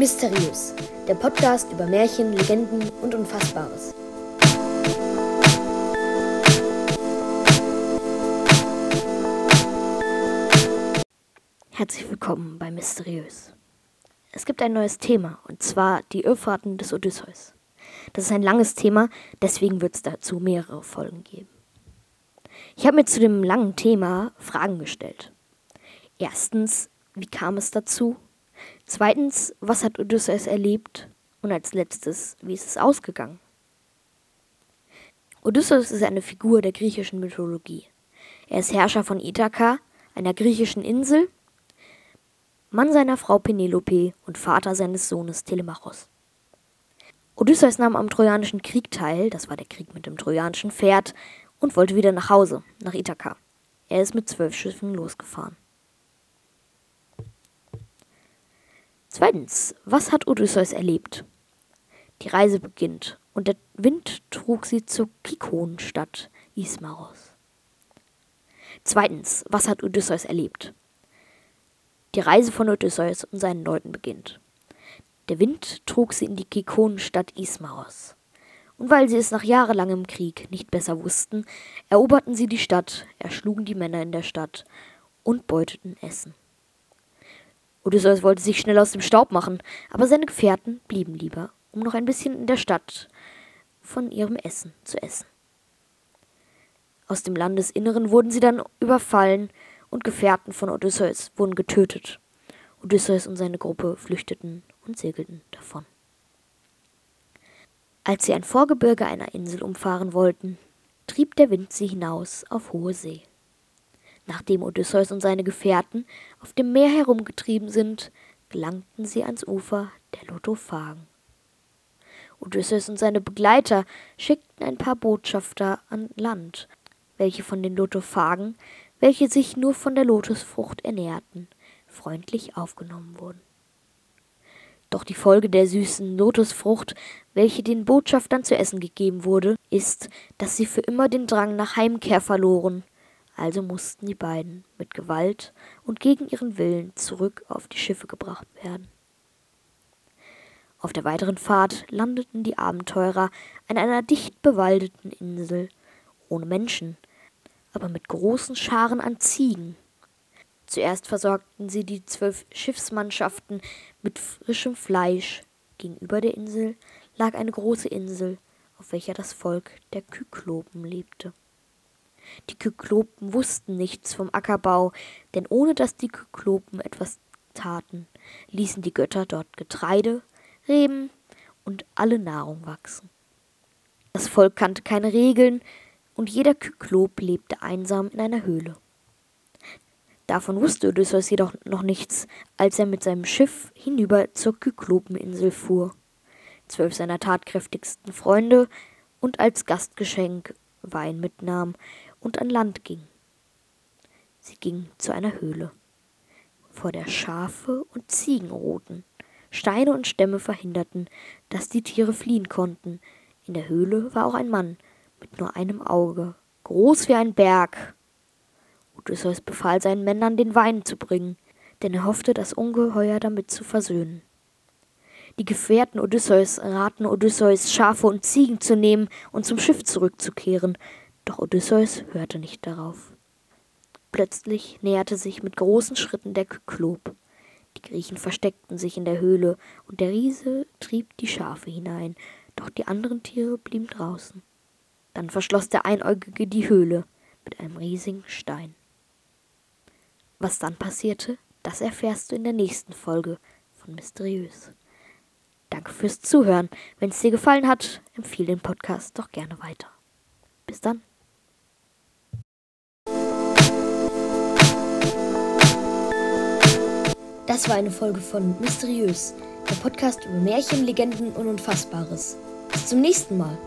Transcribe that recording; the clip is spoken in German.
Mysteriös, der Podcast über Märchen, Legenden und Unfassbares. Herzlich willkommen bei Mysteriös. Es gibt ein neues Thema, und zwar die Irrfahrten des Odysseus. Das ist ein langes Thema, deswegen wird es dazu mehrere Folgen geben. Ich habe mir zu dem langen Thema Fragen gestellt. Erstens, wie kam es dazu? Zweitens, was hat Odysseus erlebt? Und als letztes, wie ist es ausgegangen? Odysseus ist eine Figur der griechischen Mythologie. Er ist Herrscher von Ithaka, einer griechischen Insel, Mann seiner Frau Penelope und Vater seines Sohnes Telemachos. Odysseus nahm am Trojanischen Krieg teil, das war der Krieg mit dem trojanischen Pferd, und wollte wieder nach Hause, nach Ithaka. Er ist mit zwölf Schiffen losgefahren. Zweitens, was hat Odysseus erlebt? Die Reise beginnt und der Wind trug sie zur Kikonenstadt Ismaros. Zweitens, was hat Odysseus erlebt? Die Reise von Odysseus und seinen Leuten beginnt. Der Wind trug sie in die Kikonenstadt Ismaros. Und weil sie es nach jahrelangem Krieg nicht besser wussten, eroberten sie die Stadt, erschlugen die Männer in der Stadt und beuteten Essen. Odysseus wollte sich schnell aus dem Staub machen, aber seine Gefährten blieben lieber, um noch ein bisschen in der Stadt von ihrem Essen zu essen. Aus dem Landesinneren wurden sie dann überfallen und Gefährten von Odysseus wurden getötet. Odysseus und seine Gruppe flüchteten und segelten davon. Als sie ein Vorgebirge einer Insel umfahren wollten, trieb der Wind sie hinaus auf hohe See. Nachdem Odysseus und seine Gefährten auf dem Meer herumgetrieben sind, gelangten sie ans Ufer der Lotophagen. Odysseus und seine Begleiter schickten ein paar Botschafter an Land, welche von den Lotophagen, welche sich nur von der Lotusfrucht ernährten, freundlich aufgenommen wurden. Doch die Folge der süßen Lotusfrucht, welche den Botschaftern zu essen gegeben wurde, ist, dass sie für immer den Drang nach Heimkehr verloren also mussten die beiden mit Gewalt und gegen ihren Willen zurück auf die Schiffe gebracht werden. Auf der weiteren Fahrt landeten die Abenteurer an einer dicht bewaldeten Insel, ohne Menschen, aber mit großen Scharen an Ziegen. Zuerst versorgten sie die zwölf Schiffsmannschaften mit frischem Fleisch. Gegenüber der Insel lag eine große Insel, auf welcher das Volk der Kyklopen lebte. Die Kyklopen wussten nichts vom Ackerbau, denn ohne dass die Kyklopen etwas taten, ließen die Götter dort Getreide, Reben und alle Nahrung wachsen. Das Volk kannte keine Regeln, und jeder Kyklop lebte einsam in einer Höhle. Davon wusste Odysseus jedoch noch nichts, als er mit seinem Schiff hinüber zur Kyklopeninsel fuhr. Zwölf seiner tatkräftigsten Freunde und als Gastgeschenk Wein mitnahm und an Land ging. Sie ging zu einer Höhle, vor der Schafe und Ziegen ruhten. Steine und Stämme verhinderten, dass die Tiere fliehen konnten. In der Höhle war auch ein Mann mit nur einem Auge, groß wie ein Berg. Odysseus befahl seinen Männern, den Wein zu bringen, denn er hoffte, das Ungeheuer damit zu versöhnen. Die Gefährten Odysseus raten Odysseus, Schafe und Ziegen zu nehmen und zum Schiff zurückzukehren, doch Odysseus hörte nicht darauf. Plötzlich näherte sich mit großen Schritten der Kyklop. Die Griechen versteckten sich in der Höhle, und der Riese trieb die Schafe hinein, doch die anderen Tiere blieben draußen. Dann verschloss der Einäugige die Höhle mit einem riesigen Stein. Was dann passierte, das erfährst du in der nächsten Folge von Mysteriös. Danke fürs Zuhören. Wenn es dir gefallen hat, empfehle den Podcast doch gerne weiter. Bis dann. Das war eine Folge von Mysteriös, der Podcast über Märchen, Legenden und Unfassbares. Bis zum nächsten Mal.